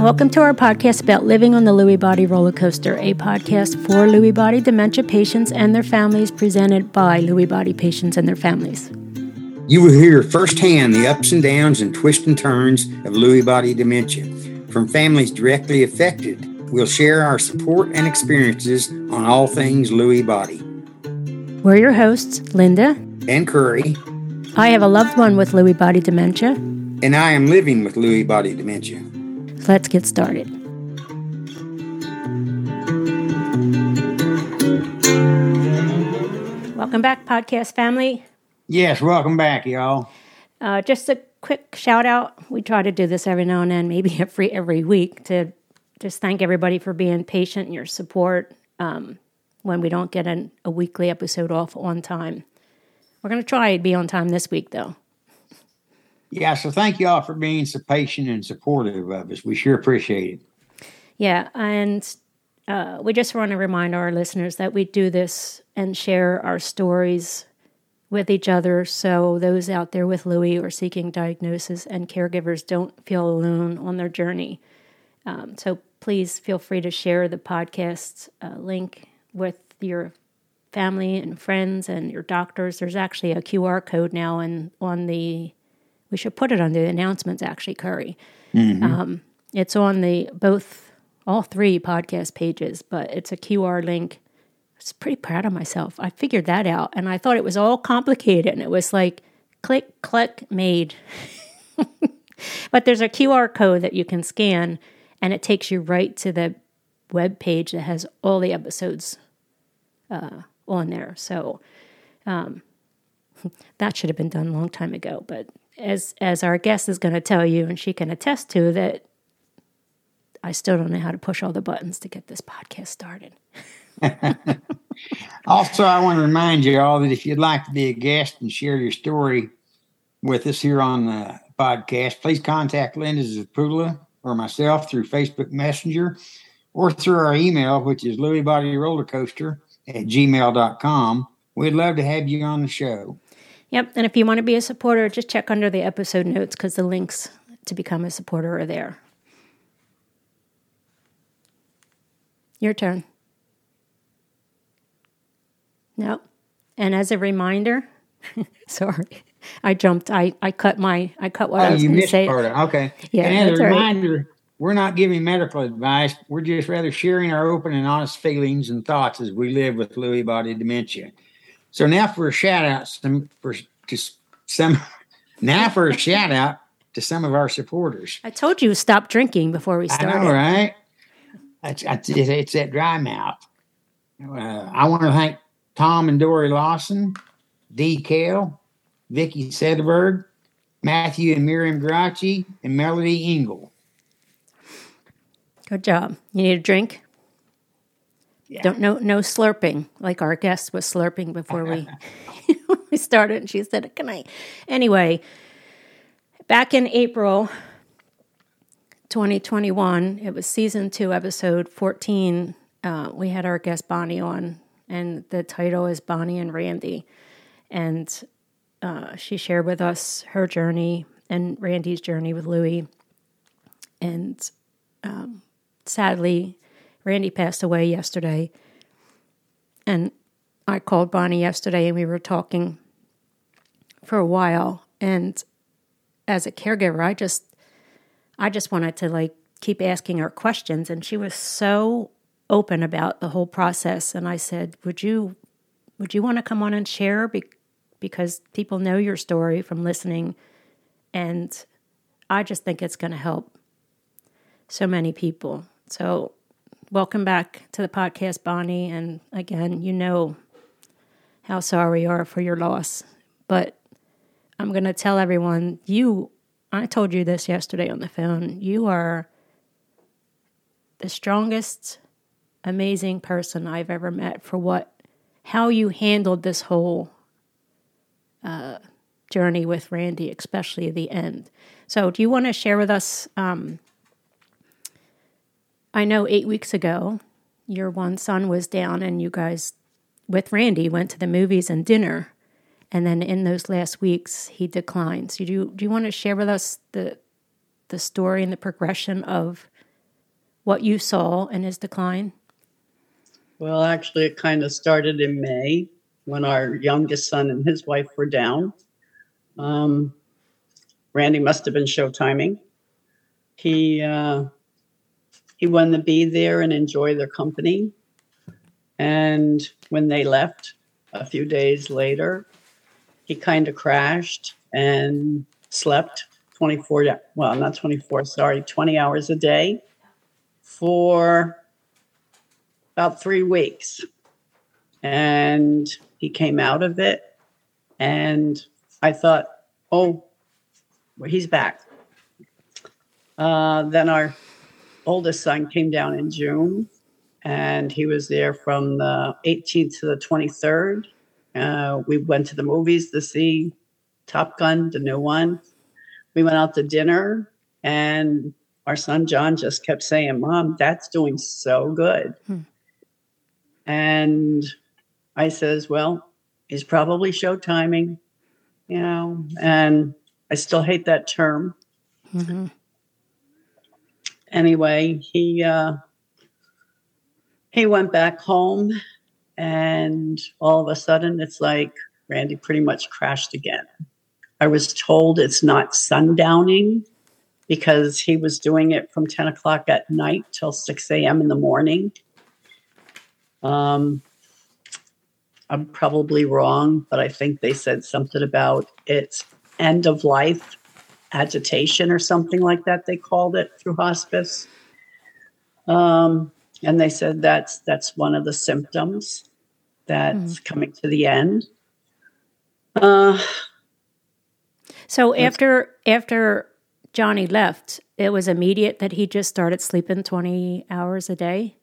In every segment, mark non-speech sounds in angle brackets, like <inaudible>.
Welcome to our podcast about living on the Lewy Body roller coaster, a podcast for Lewy Body dementia patients and their families, presented by Lewy Body patients and their families. You will hear firsthand the ups and downs and twists and turns of Lewy body dementia from families directly affected. We'll share our support and experiences on all things Lewy body. We're your hosts, Linda and Curry. I have a loved one with Lewy body dementia. And I am living with Lewy body dementia. Let's get started. Welcome back, podcast family. Yes, welcome back, y'all. Uh, just a quick shout out. We try to do this every now and then, maybe <laughs> every every week, to just thank everybody for being patient and your support um, when we don't get an, a weekly episode off on time. We're going to try to be on time this week, though. Yeah, so thank you all for being so patient and supportive of us. We sure appreciate it. Yeah, and uh, we just want to remind our listeners that we do this and share our stories with each other so those out there with Lewy or seeking diagnosis and caregivers don't feel alone on their journey. Um, so please feel free to share the podcast uh, link with your family and friends and your doctors. There's actually a QR code now and on the we should put it on the announcements actually, Curry. Mm-hmm. Um, it's on the both all three podcast pages, but it's a QR link I was pretty proud of myself. I figured that out and I thought it was all complicated and it was like click, click, made. <laughs> but there's a QR code that you can scan and it takes you right to the web page that has all the episodes uh, on there. So um, <laughs> that should have been done a long time ago. But as as our guest is going to tell you, and she can attest to that, I still don't know how to push all the buttons to get this podcast started. <laughs> also, I want to remind you all that if you'd like to be a guest and share your story with us here on the podcast, please contact Linda Zapula or myself through Facebook Messenger or through our email, which is Lewy Body Roller Coaster at gmail.com. We'd love to have you on the show. Yep. And if you want to be a supporter, just check under the episode notes because the links to become a supporter are there. Your turn. No. And as a reminder, <laughs> sorry, I jumped. I, I cut my I cut what oh, I was going to say. Part of, okay. Yeah. And as a reminder, right. we're not giving medical advice. We're just rather sharing our open and honest feelings and thoughts as we live with Lewy body dementia. So now for a shout out some for to some <laughs> now for a shout out to some of our supporters. I told you stop drinking before we started. I know, right? It's, it's, it's that dry mouth. Uh, I want to thank Tom and Dory Lawson, Dee Kale, Vickie Setterberg, Matthew and Miriam Geraci, and Melody Engel. Good job. You need a drink? Yeah. Don't no no slurping like our guest was slurping before we <laughs> we started and she said good night. Anyway, back in April 2021, it was season two, episode 14. Uh, we had our guest Bonnie on, and the title is Bonnie and Randy. And uh, she shared with us her journey and Randy's journey with Lewy. And um, sadly, Randy passed away yesterday. And I called Bonnie yesterday and we were talking for a while. And as a caregiver, I just I just wanted to like keep asking her questions and she was so open about the whole process and I said, "Would you would you want to come on and share Be- because people know your story from listening and I just think it's going to help so many people." So welcome back to the podcast, Bonnie. And again, you know how sorry we are for your loss. But I'm going to tell everyone you, I told you this yesterday on the phone, you are the strongest, amazing person I've ever met for what, how you handled this whole uh, journey with Randy, especially the end. So, do you want to share with us um, I know eight weeks ago, your one son was down, and you guys, with Randy, went to the movies and dinner. And then in those last weeks, he declined. So, do you, do you want to share with us the the story and the progression of what you saw in his decline? Well, actually, it kind of started in May when our youngest son and his wife were down. Um, Randy must have been show timing. He uh, he wanted to be there and enjoy their company. And when they left a few days later, he kind of crashed and slept 24 well not 24 sorry 20 hours a day for about three weeks and he came out of it and i thought oh well, he's back uh, then our oldest son came down in june and he was there from the 18th to the 23rd uh, we went to the movies to see top gun the new one we went out to dinner and our son John just kept saying, Mom, that's doing so good. Hmm. And I says, Well, he's probably show timing, you know, and I still hate that term. Mm-hmm. Anyway, he uh, he went back home and all of a sudden it's like Randy pretty much crashed again. I was told it's not sundowning because he was doing it from 10 o'clock at night till 6 a.m. in the morning. Um, I'm probably wrong, but I think they said something about it's end of life agitation or something like that. They called it through hospice. Um, and they said that's that's one of the symptoms that's mm. coming to the end. Uh, so after after Johnny left, it was immediate that he just started sleeping 20 hours a day?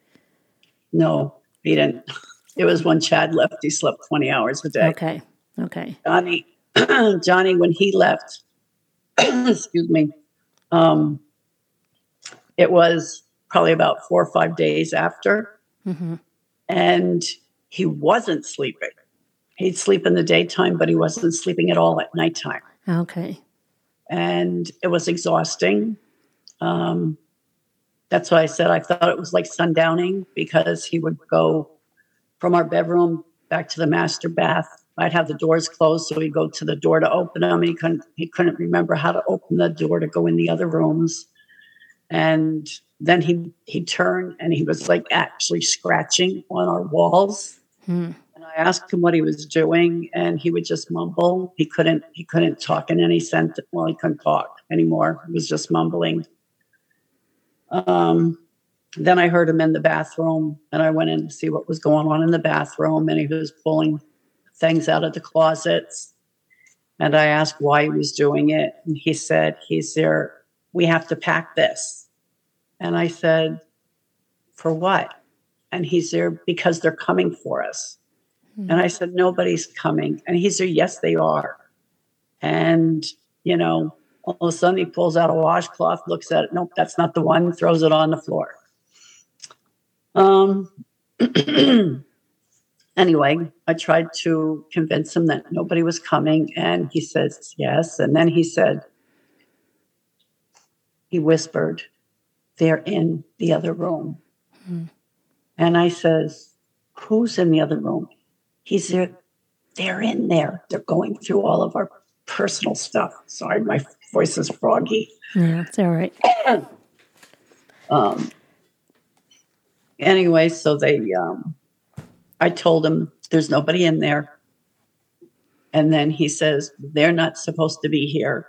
No, he didn't. It was when Chad left, he slept 20 hours a day. Okay. Okay. Johnny <clears throat> Johnny when he left, <coughs> excuse me. Um it was probably about 4 or 5 days after. Mm-hmm. And he wasn't sleeping. He'd sleep in the daytime, but he wasn't sleeping at all at nighttime. Okay. And it was exhausting. Um, that's why I said I thought it was like sundowning because he would go from our bedroom back to the master bath. I'd have the doors closed, so he'd go to the door to open them. He couldn't he couldn't remember how to open the door to go in the other rooms. And then he he turned and he was like actually scratching on our walls. Hmm. I asked him what he was doing, and he would just mumble. He couldn't he couldn't talk in any sense. Well, he couldn't talk anymore. He was just mumbling. Um, then I heard him in the bathroom, and I went in to see what was going on in the bathroom, and he was pulling things out of the closets. And I asked why he was doing it, and he said, "He's there. We have to pack this." And I said, "For what?" And he's there because they're coming for us. Mm-hmm. And I said, Nobody's coming. And he said, Yes, they are. And, you know, all of a sudden he pulls out a washcloth, looks at it. Nope, that's not the one, throws it on the floor. Um, <clears throat> anyway, I tried to convince him that nobody was coming. And he says, Yes. And then he said, He whispered, They're in the other room. Mm-hmm. And I says, Who's in the other room? He's there. They're in there. They're going through all of our personal stuff. Sorry, my voice is froggy. Yeah, it's all right. <coughs> um. Anyway, so they, um, I told him there's nobody in there, and then he says they're not supposed to be here.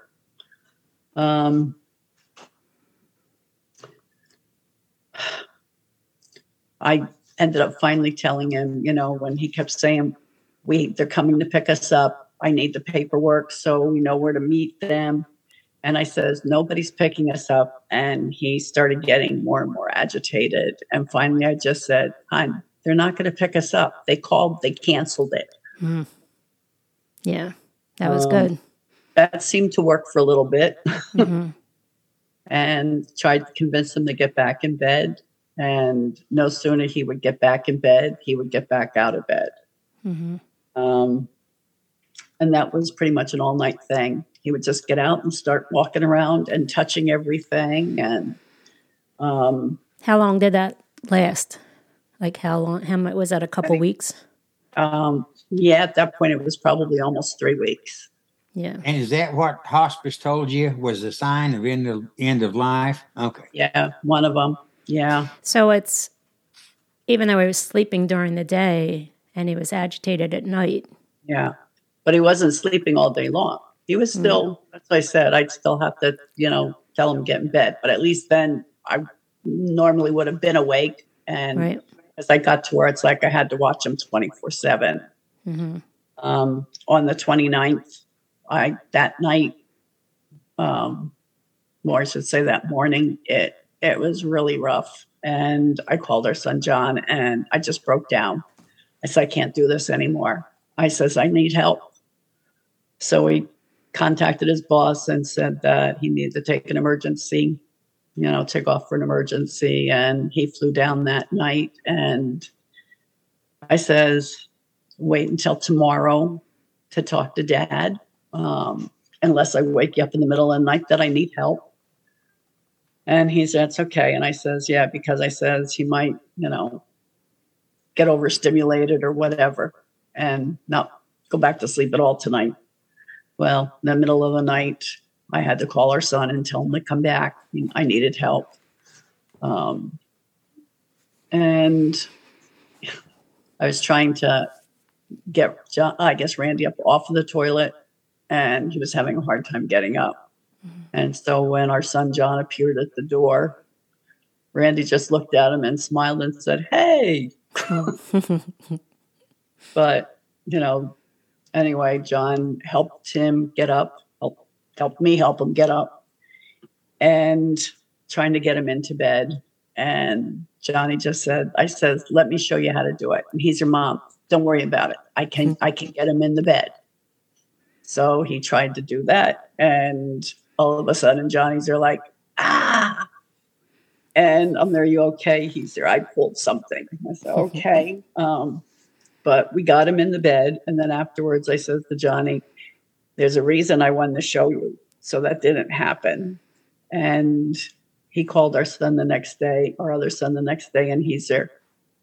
Um. I ended up finally telling him, you know, when he kept saying, "We they're coming to pick us up. I need the paperwork so we know where to meet them." And I says, "Nobody's picking us up." And he started getting more and more agitated. And finally, I just said, "Hon, they're not going to pick us up. They called. They canceled it." Mm. Yeah, that was um, good. That seemed to work for a little bit. Mm-hmm. <laughs> and tried to convince him to get back in bed and no sooner he would get back in bed, he would get back out of bed. Mm-hmm. Um, and that was pretty much an all night thing. He would just get out and start walking around and touching everything. And um, How long did that last? Like how long? How much was that? A couple think- weeks? Um, yeah, at that point, it was probably almost three weeks. Yeah. And is that what hospice told you was a sign of end of end of life? Okay. Yeah, one of them. Yeah. So it's even though he was sleeping during the day and he was agitated at night. Yeah. But he wasn't sleeping all day long. He was still, as I said, I'd still have to, you know, tell him get in bed. But at least then I normally would have been awake. And Right. As I got to where it's like I had to watch him 24 7. hmm Um, on the 29th, I, that night, um, or I should say that morning, it, it was really rough. And I called our son John and I just broke down. I said, I can't do this anymore. I says, I need help. So he contacted his boss and said that he needed to take an emergency, you know, take off for an emergency. And he flew down that night. And I says, wait until tomorrow to talk to dad, um, unless I wake you up in the middle of the night that I need help. And he says, okay. And I says, yeah, because I says he might, you know, get overstimulated or whatever and not go back to sleep at all tonight. Well, in the middle of the night, I had to call our son and tell him to come back. I needed help. Um, and I was trying to get, John, I guess, Randy up off of the toilet, and he was having a hard time getting up. And so when our son John appeared at the door, Randy just looked at him and smiled and said, Hey. <laughs> But, you know, anyway, John helped him get up, helped me help him get up, and trying to get him into bed. And Johnny just said, I says, let me show you how to do it. And he's your mom. Don't worry about it. I can I can get him in the bed. So he tried to do that. And all of a sudden Johnny's there like, ah. And I'm there, you okay? He's there. I pulled something. I said, okay. <laughs> Um, but we got him in the bed. And then afterwards I said to Johnny, there's a reason I wanted to show you. So that didn't happen. And he called our son the next day, our other son the next day, and he's there.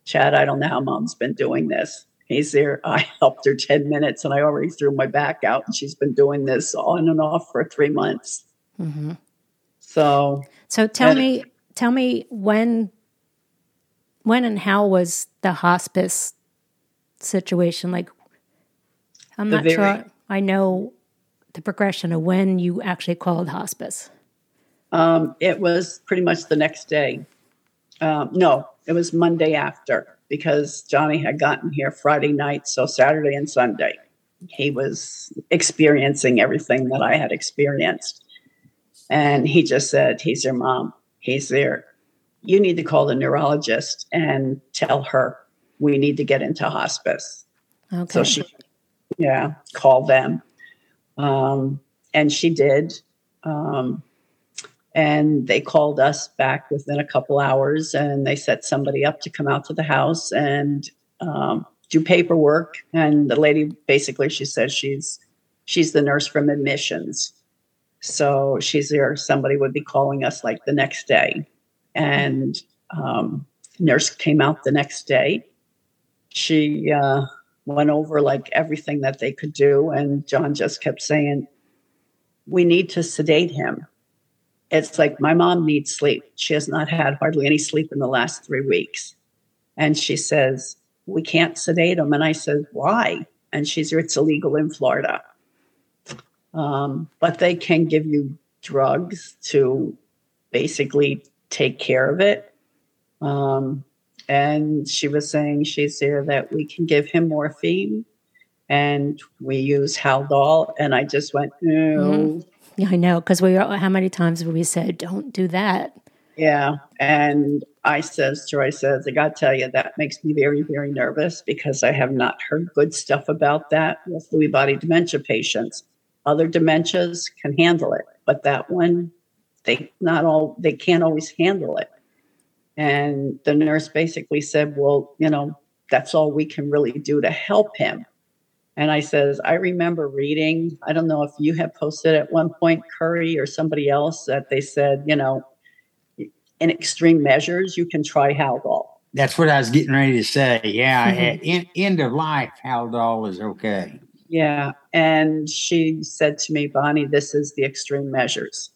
Chad, I don't know how mom's been doing this. He's there. I <laughs> helped her 10 minutes and I already threw my back out, and she's been doing this on and off for three months. hmm So, So tell And- me, tell me when, when and how was the hospice situation? Like, I'm not very- sure. I know the progression of when you actually called hospice. um, it was pretty much the next day. Um, no, it was Monday after because Johnny had gotten here Friday night. So, Saturday and Sunday, he was experiencing everything that I had experienced. And he just said, He's your mom. He's there. You need to call the neurologist and tell her we need to get into hospice. Okay. So she, yeah, call them. Um, and she did. Um, and they called us back within a couple hours and they set somebody up to come out to the house and um, do paperwork. And the lady basically, she says she's she's the nurse from admissions. So she's there. Somebody would be calling us like the next day. And um, nurse came out the next day. She uh, went over like everything that they could do. And John just kept saying, We need to sedate him. It's like my mom needs sleep. She has not had hardly any sleep in the last three weeks. And she says, We can't sedate him. And I said, Why? And she's it's illegal in Florida. Um, but they can give you drugs to basically take care of it. Um, and she was saying she's there that we can give him morphine and we use Haldol. And I just went, no. Mm-hmm. Yeah, I know because we. How many times have we said, "Don't do that"? Yeah. And I says I says, I got to tell you, that makes me very, very nervous because I have not heard good stuff about that with Lewy body dementia patients. Other dementias can handle it, but that one, they not all, they can't always handle it. And the nurse basically said, well, you know, that's all we can really do to help him. And I says, I remember reading, I don't know if you had posted at one point, Curry or somebody else, that they said, you know, in extreme measures, you can try Haldol. That's what I was getting ready to say. Yeah, Mhm. at en- end of life, Haldol is okay. Yeah. And she said to me, Bonnie, this is the extreme measures.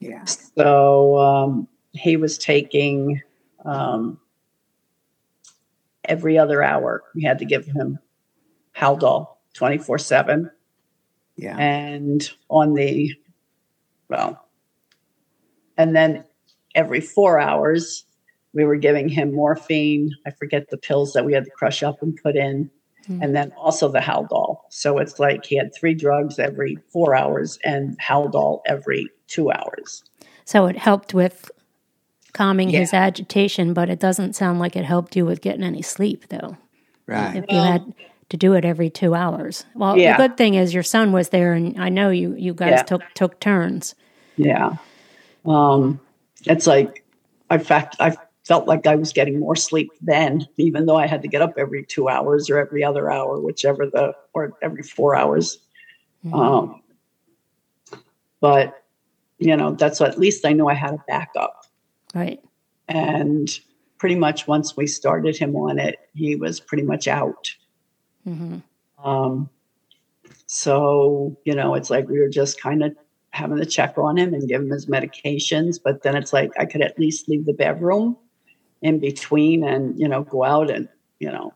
Yeah. So um, he was taking um, every other hour. We had to give him Haldol 24 7. Yeah. And on the, well, and then every four hours, we were giving him morphine. I forget the pills that we had to crush up and put in. Hmm. And then also the Haldol. So it's like he had three drugs every four hours and Haldol every two hours. So it helped with calming his agitation, but it doesn't sound like it helped you with getting any sleep, though. Right. If you Well- had to do it every two hours. Well, Yeah. the good thing is your son was there, and I know you you guys Yeah. took took turns. Yeah. Um, it's like, in fact, I felt like I was getting more sleep then, even though I had to get up every two hours or every other hour, whichever the, or every four hours. Mhm. Um, but, you know, that's at least I know I had a backup. Right. And pretty much once we started him on it, he was pretty much out. hmm Um, so, you know, it's like we were just kind of having to check on him and give him his medications. But then it's like I could at least leave the bedroom in between and, you know, go out and, you know,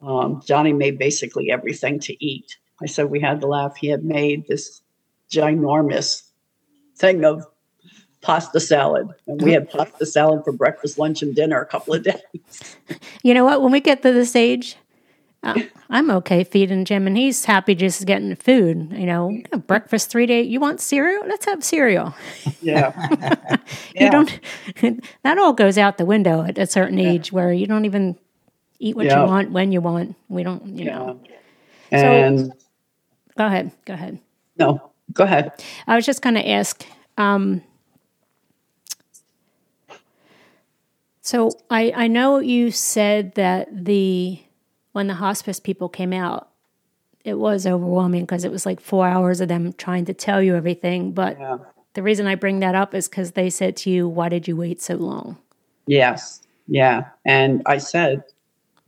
um, Johnny made basically everything to eat. I said we had to laugh. He had made this ginormous thing of pasta salad. And we had pasta salad for breakfast, lunch, and dinner a couple of days. You know what? When we get to this age, uh, I'm okay feeding Jim, and he's happy just getting food. You know, breakfast three day. You want cereal? Let's have cereal. Yeah. <laughs> You don't. <laughs> that all goes out the window at a certain age where you don't even eat what Yeah. you want when you want. We don't. You know. Yeah. And Go ahead. Go ahead. no, go ahead. I was just going to ask. Um, so I I know you said that the when the hospice people came out, it was overwhelming because it was like four hours of them trying to tell you everything. But Yeah. the reason I bring that up is because they said to you, "Why did you wait so long?" Yes. Yeah. And I said,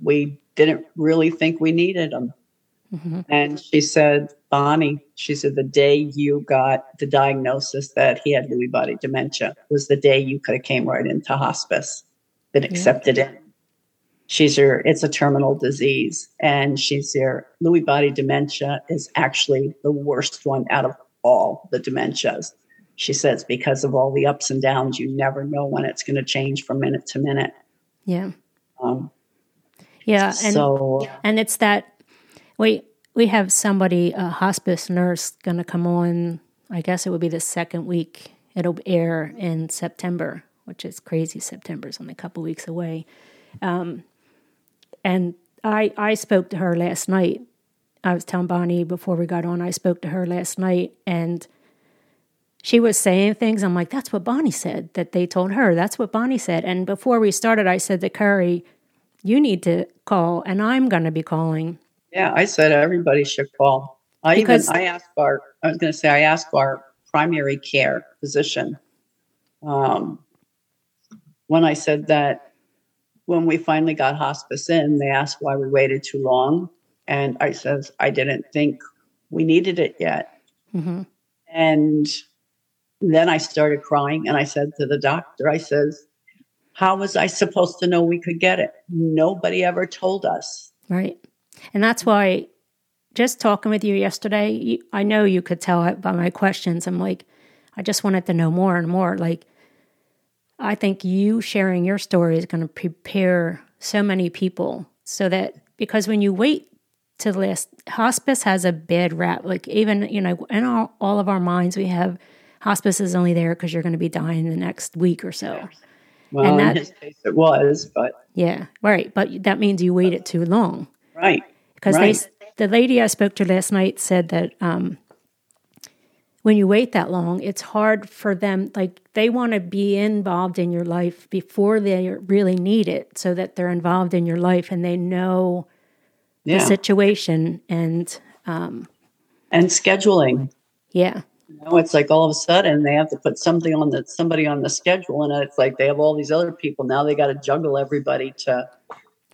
we didn't really think we needed them. Mhm. And she said, Bonnie, she said, the day you got the diagnosis that he had Lewy body dementia was the day you could have came right into hospice, been accepted in. She's your, it's a terminal disease. And she's your Lewy body dementia is actually the worst one out of all the dementias. She says, because of all the ups and downs, you never know when it's going to change from minute to minute. Yeah, Um, yeah, and so, and it's that we we have somebody a hospice nurse going to come on i guess it would be the second week it'll air in september which is crazy. September's only a couple weeks away. Um, and i i spoke to her last night. I was telling bonnie before we got on i spoke to her last night and she was saying things. I'm like that's what bonnie said that they told her. That's what bonnie said. And before we started i said to curry you need to call and i'm going to be calling. Yeah, I said everybody should call. I Because- even, I asked our, I was going to say, I asked our primary care physician um, when I said that when we finally got hospice in, they asked why we waited too long. And I says, I didn't think we needed it yet. hmm And then I started crying and I said to the doctor, I says, how was I supposed to know we could get it? Nobody ever told us. Right. And that's why just talking with you yesterday, you, I know you could tell it by my questions. I'm like, I just wanted to know more and more. Like, I think you sharing your story is going to prepare so many people so that because when you wait to list, hospice has a bad rap. Like, even, you know, in all, all of our minds, we have hospice is only there because you're going to be dying in the next week or so. Well, And in that- his case, it was, but Yeah. Right. But that means you waited too long. right. because Right. they the lady I spoke to last night said that um, when you wait that long, it's hard for them. Like they want to be involved in your life before they really need it, so that they're involved in your life and they know the situation. And um, and scheduling. yeah, You know, it's like all of a sudden they have to put something on the somebody on the schedule, and it's like they have all these other people now. They got to juggle everybody to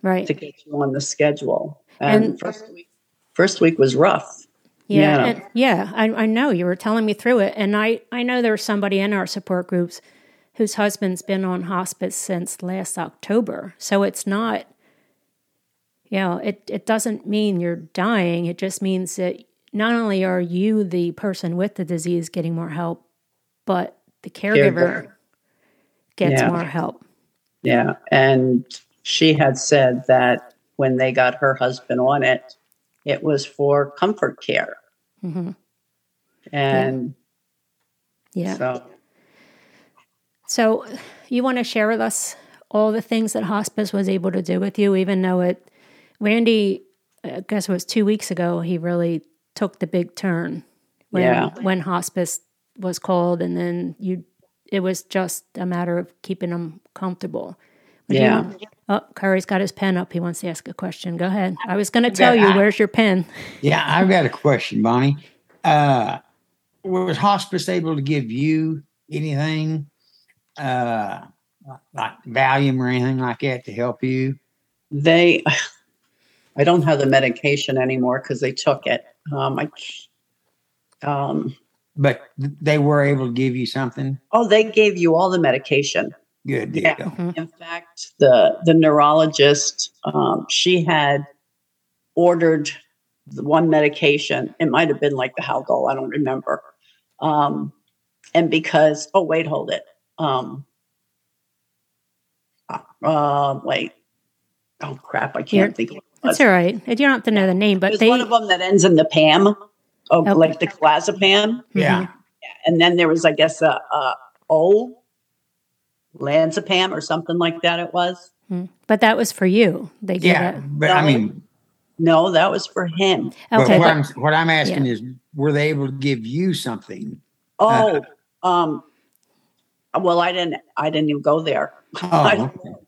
Right. to get you on the schedule. And, And- first week, first week was rough. Yeah, Yeah. and yeah, I, I know you were telling me through it, and I I know there's somebody in our support groups whose husband's been on hospice since last October, so it's not, you know, it it doesn't mean you're dying. It just means that not only are you the person with the disease getting more help, but the caregiver Caregiver. gets Yeah. more help. Yeah. And she had said that when they got her husband on it, it was for comfort care. hmm And Yeah. so, So, you want to share with us all the things that hospice was able to do with you, even though it, Randy, I guess it was two weeks ago, he really took the big turn when Yeah. when hospice was called, and then you, it was just a matter of keeping them comfortable. Would you- Yeah. oh, Curry's got his pen up. He wants to ask a question. Go ahead. I was going to tell you, I- where's your pen? Yeah, I've got a question, Bonnie. Uh, was hospice able to give you anything, uh, like Valium or anything like that to help you? they, I don't have the medication anymore because they took it. Um, I, um, But they were able to give you something. oh, they gave you all the medication. Good deal. Yeah. In fact, the the neurologist, um, she had ordered the one medication. It might have been like the Haldol, I don't remember. Um, and because oh wait, hold it. Um, uh, wait. Oh crap, I can't Here. think. Of That's all right. You don't have to know the name, but There's they. one of them that ends in the Pam, oh, Okay. like the clozapam. Yeah. And then there was, I guess, a, a O, Lanzapam or something like that. It was. Mhm. But that was for you. They gave Yeah. it. But I mean, No, that was for him. but Okay, what, but- I'm, what I'm asking is, were they able to give you something? Oh, um, well, I didn't. I didn't even go there. Oh, <laughs> don't know.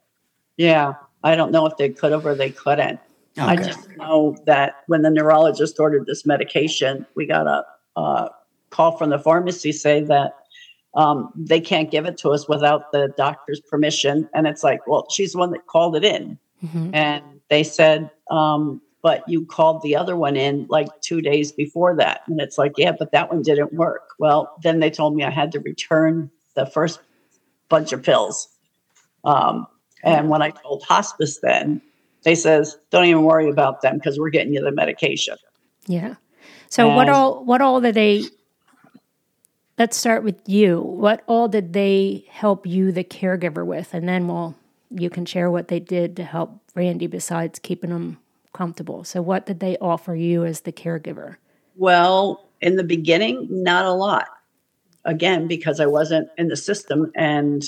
Yeah, I don't know if they could have or they couldn't. I just know that when the neurologist ordered this medication, we got a, a call from the pharmacy say that um, they can't give it to us without the doctor's permission. And it's like, well, she's the one that called it in. Mhm. And they said, um, but you called the other one in like two days before that. And it's like, yeah, but that one didn't work. Well, then they told me I had to return the first bunch of pills. Um, and when I told hospice then, they says, don't even worry about them because we're getting you the medication. Yeah. So what all what all did they let's start with you. What all did they help you the caregiver with? And then we'll you can share what they did to help Randy besides keeping him comfortable. So what did they offer you as the caregiver? Well, in the beginning, not a lot. Again, because I wasn't in the system, and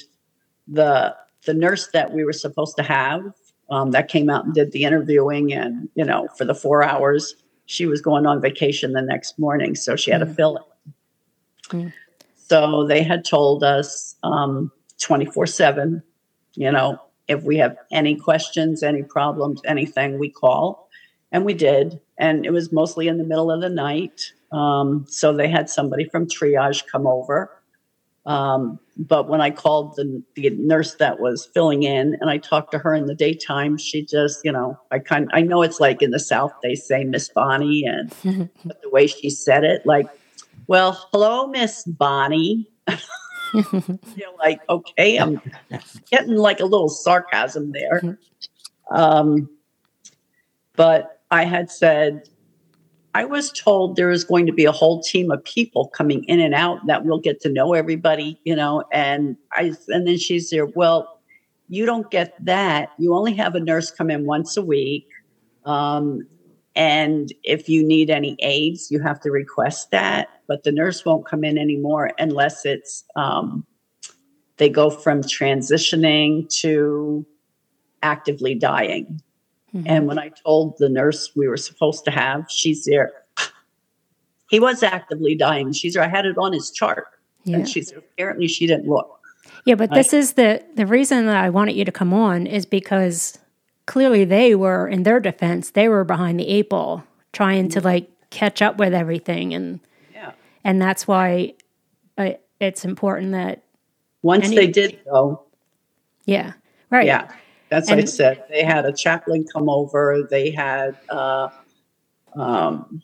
the the nurse that we were supposed to have um, that came out and did the interviewing, and you know, for the four hours, she was going on vacation the next morning, so she had to fill it. Mm. So they had told us twenty four seven, you know, if we have any questions, any problems, anything, we call. And we did. And it was mostly in the middle of the night. Um, so they had somebody from triage come over. Um, but when I called the, the nurse that was filling in and I talked to her in the daytime, she just, you know, I kind I know it's like in the South, they say Miss Bonnie and but <laughs> the way she said it, like, well, hello, Miss Bonnie. <laughs> You're like, okay, I'm getting like a little sarcasm there. Um, but I had said, I was told there is going to be a whole team of people coming in and out that will get to know everybody, you know. And I, and then she's there. Well, you don't get that. You only have a nurse come in once a week. Um, and if you need any aids, you have to request that. But the nurse won't come in anymore unless it's um, they go from transitioning to actively dying. Mhm. And when I told the nurse we were supposed to have, she's there. He was actively dying. She's there. I had it on his chart. Yeah. And she's apparently she didn't look. Yeah, but this is the the reason that I wanted you to come on is because clearly they were in their defense, they were behind the eight ball trying to like catch up with everything and Yeah. and that's why uh, it's important that Once Any- they did go, yeah, right, yeah, that's like I said. They had a chaplain come over. They had uh, um,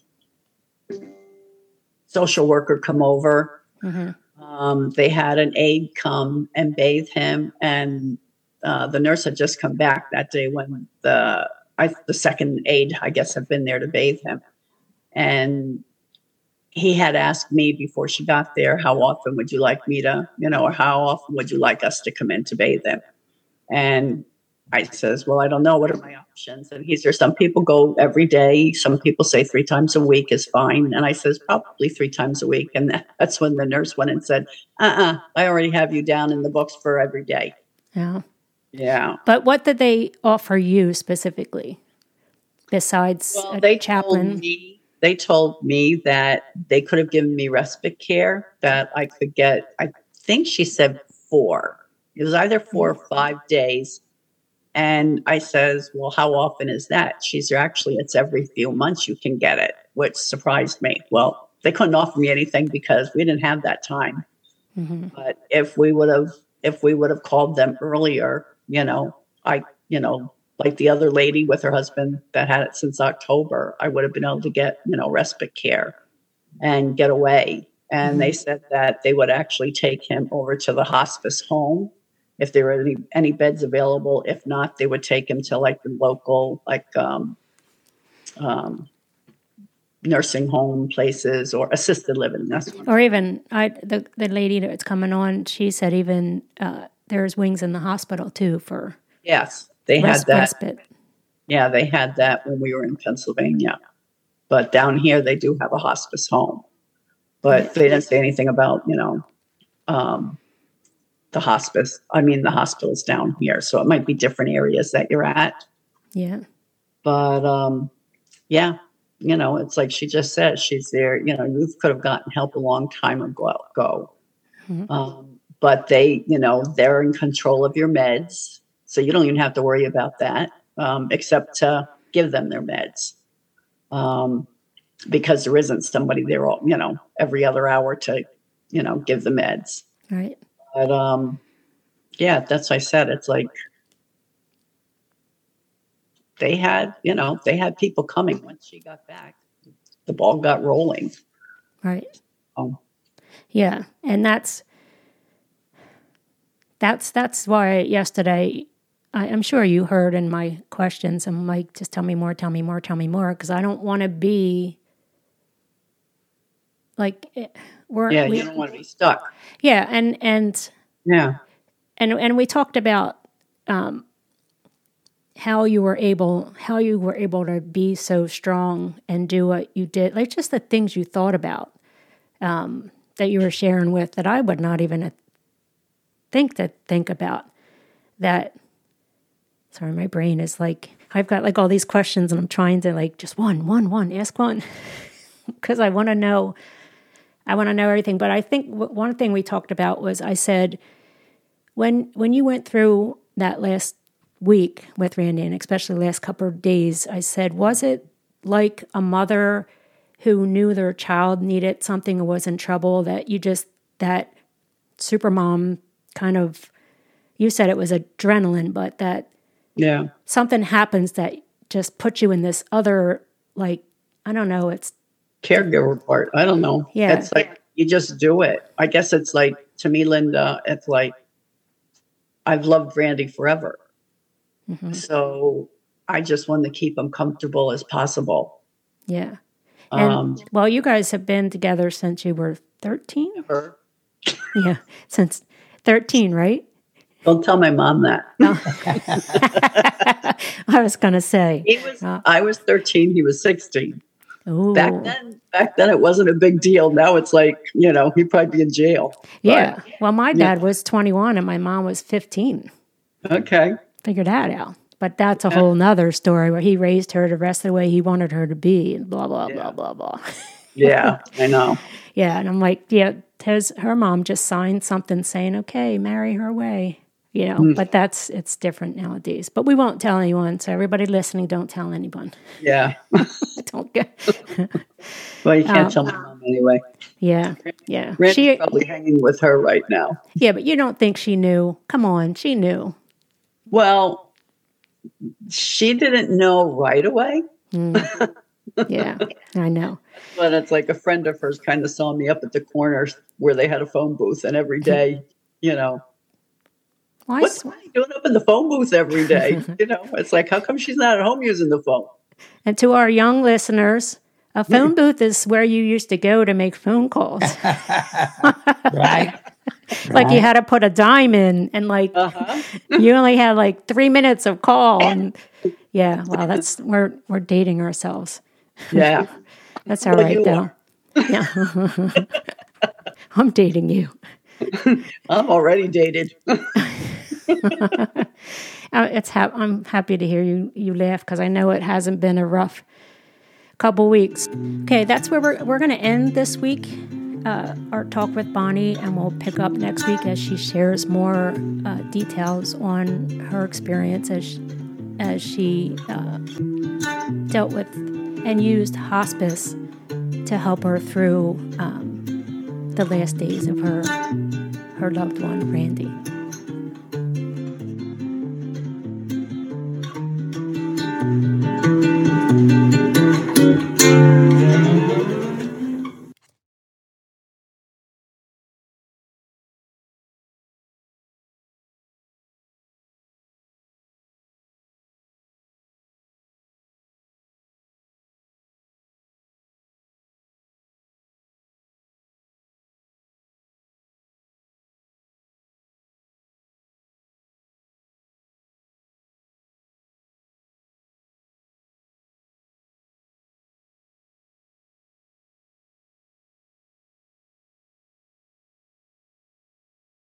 social worker come over. Mhm. Um, they had an aide come and bathe him, and uh, the nurse had just come back that day when the I, the second aide, I guess, had been there to bathe him, and he had asked me before she got there, how often would you like me to, you know, or how often would you like us to come in to bathe him? And I says, well, I don't know. What are my options? And he says, some people go every day. Some people say three times a week is fine. And I says, probably three times a week. And <laughs> that's when the nurse went and said, uh-uh, I already have you down in the books for every day. yeah. Yeah. But what did they offer you specifically, besides Well, they chaplain? told me they told me that they could have given me respite care that I could get. I think she said four. It was either four or five days. And I says, "Well, how often is that?" She's actually it's every few months you can get it, which surprised me. Well, they couldn't offer me anything because we didn't have that time. Mhm. But if we would have if we would have called them earlier, you know, I, you know, like the other lady with her husband that had it since October, I would have been able to get, you know, respite care and get away. And they said that they would actually take him over to the hospice home if there were any, any beds available. If not, they would take him to like the local, like, um, um, nursing home places or assisted living. That's Or even I, the the lady that's coming on, she said even uh, there's wings in the hospital too for Yes, they res- had that. respite. Yeah, they had that when we were in Pennsylvania. But down here, they do have a hospice home. But they didn't say anything about, you know, um, the hospice. I mean, the hospitals down here. So it might be different areas that you're at. Yeah, But um, yeah, you know, it's like she just said, she's there. You know, you could have gotten help a long time ago. Mhm. Um, but they, you know, they're in control of your meds. So you don't even have to worry about that, um, except to give them their meds. Um, because there isn't somebody there, all, you know, every other hour to, you know, give the meds. right. But um, yeah, that's what I said. It's like they had, you know, they had people coming when she got back. The ball got rolling. Right. Oh. Yeah, and that's that's that's why yesterday I, I'm sure you heard in my questions. I'm like, just tell me more, tell me more, tell me more, because I don't want to be like eh, we're Yeah, we- you don't want to be stuck. yeah, and and Yeah, and and we talked about um, how you were able how you were able to be so strong and do what you did like just the things you thought about um, that you were sharing with that i would not even think to think about that. Sorry my brain is like i've got like all these questions and i'm trying to like just one one one ask one. <laughs> Because i want to know i want to know everything. But i think w- one thing we talked about was i said when when you went through that last week with Randy, and especially last couple of days, I said, was it like a mother who knew their child needed something or was in trouble that you just that super mom kind of you said it was adrenaline, but that yeah, something happens that just puts you in this other like I don't know, it's caregiver part. I don't know. Yeah. it's like you just do it. I guess it's like to me, Linda. It's like I've loved Randy forever, mhm, so I just want to keep him comfortable as possible. yeah. And Um, well, you guys have been together since you were 13? her- Yeah, since 13, right? don't tell my mom that. <laughs> <laughs> I was going to say. He was. Uh, I was thirteen. He was sixteen. Ooh. Back then, back then it wasn't a big deal. Now it's like you know he'd probably be in jail. Yeah. Well, my Yeah. dad was 21 and my mom was 15. Okay. Figure that out. But that's a whole nother story where he raised her the rest of the way he wanted her to be and blah, blah, Yeah. blah, blah, blah. <laughs> Yeah, I know. Yeah. And I'm like, yeah, his, her mom just signed something saying, okay, marry her way. You know, Hmm. but that's, it's different nowadays. But we won't tell anyone. So everybody listening, don't tell anyone. Yeah. <laughs> don't get, <laughs> Well, you can't Um, tell my mom anyway. Yeah, yeah. She, probably hanging with her right now. yeah, but you don't think she knew? Come on, she knew. Well, she didn't know right away, <laughs> Yeah, I know. <laughs> but it's like a friend of hers kind of saw me up at the corner where they had a phone booth, and every day, you know, Why? what's Bonnie doing up in the phone booth every day? <laughs> you know, it's like, how come she's not at home using the phone? And to our young listeners, a phone booth is where you used to go to make phone calls. <laughs> Right? like you had to put a dime in, and like Uh-huh. you only had like three minutes of call. And yeah, wow, that's we're we're dating ourselves. Yeah. <laughs> That's all Well, right though. <laughs> Yeah, <laughs> I'm dating you. I'm already dated. Uh, it's ha- I'm happy to hear you you laugh because I know it hasn't been a rough couple weeks. Okay, that's where we're we're going to end this week. Uh, our talk with Bonnie, and we'll pick up next week as she shares more uh, details on her experience as as she uh, dealt with and used hospice to help her through um, the last days of her her loved one, Randy.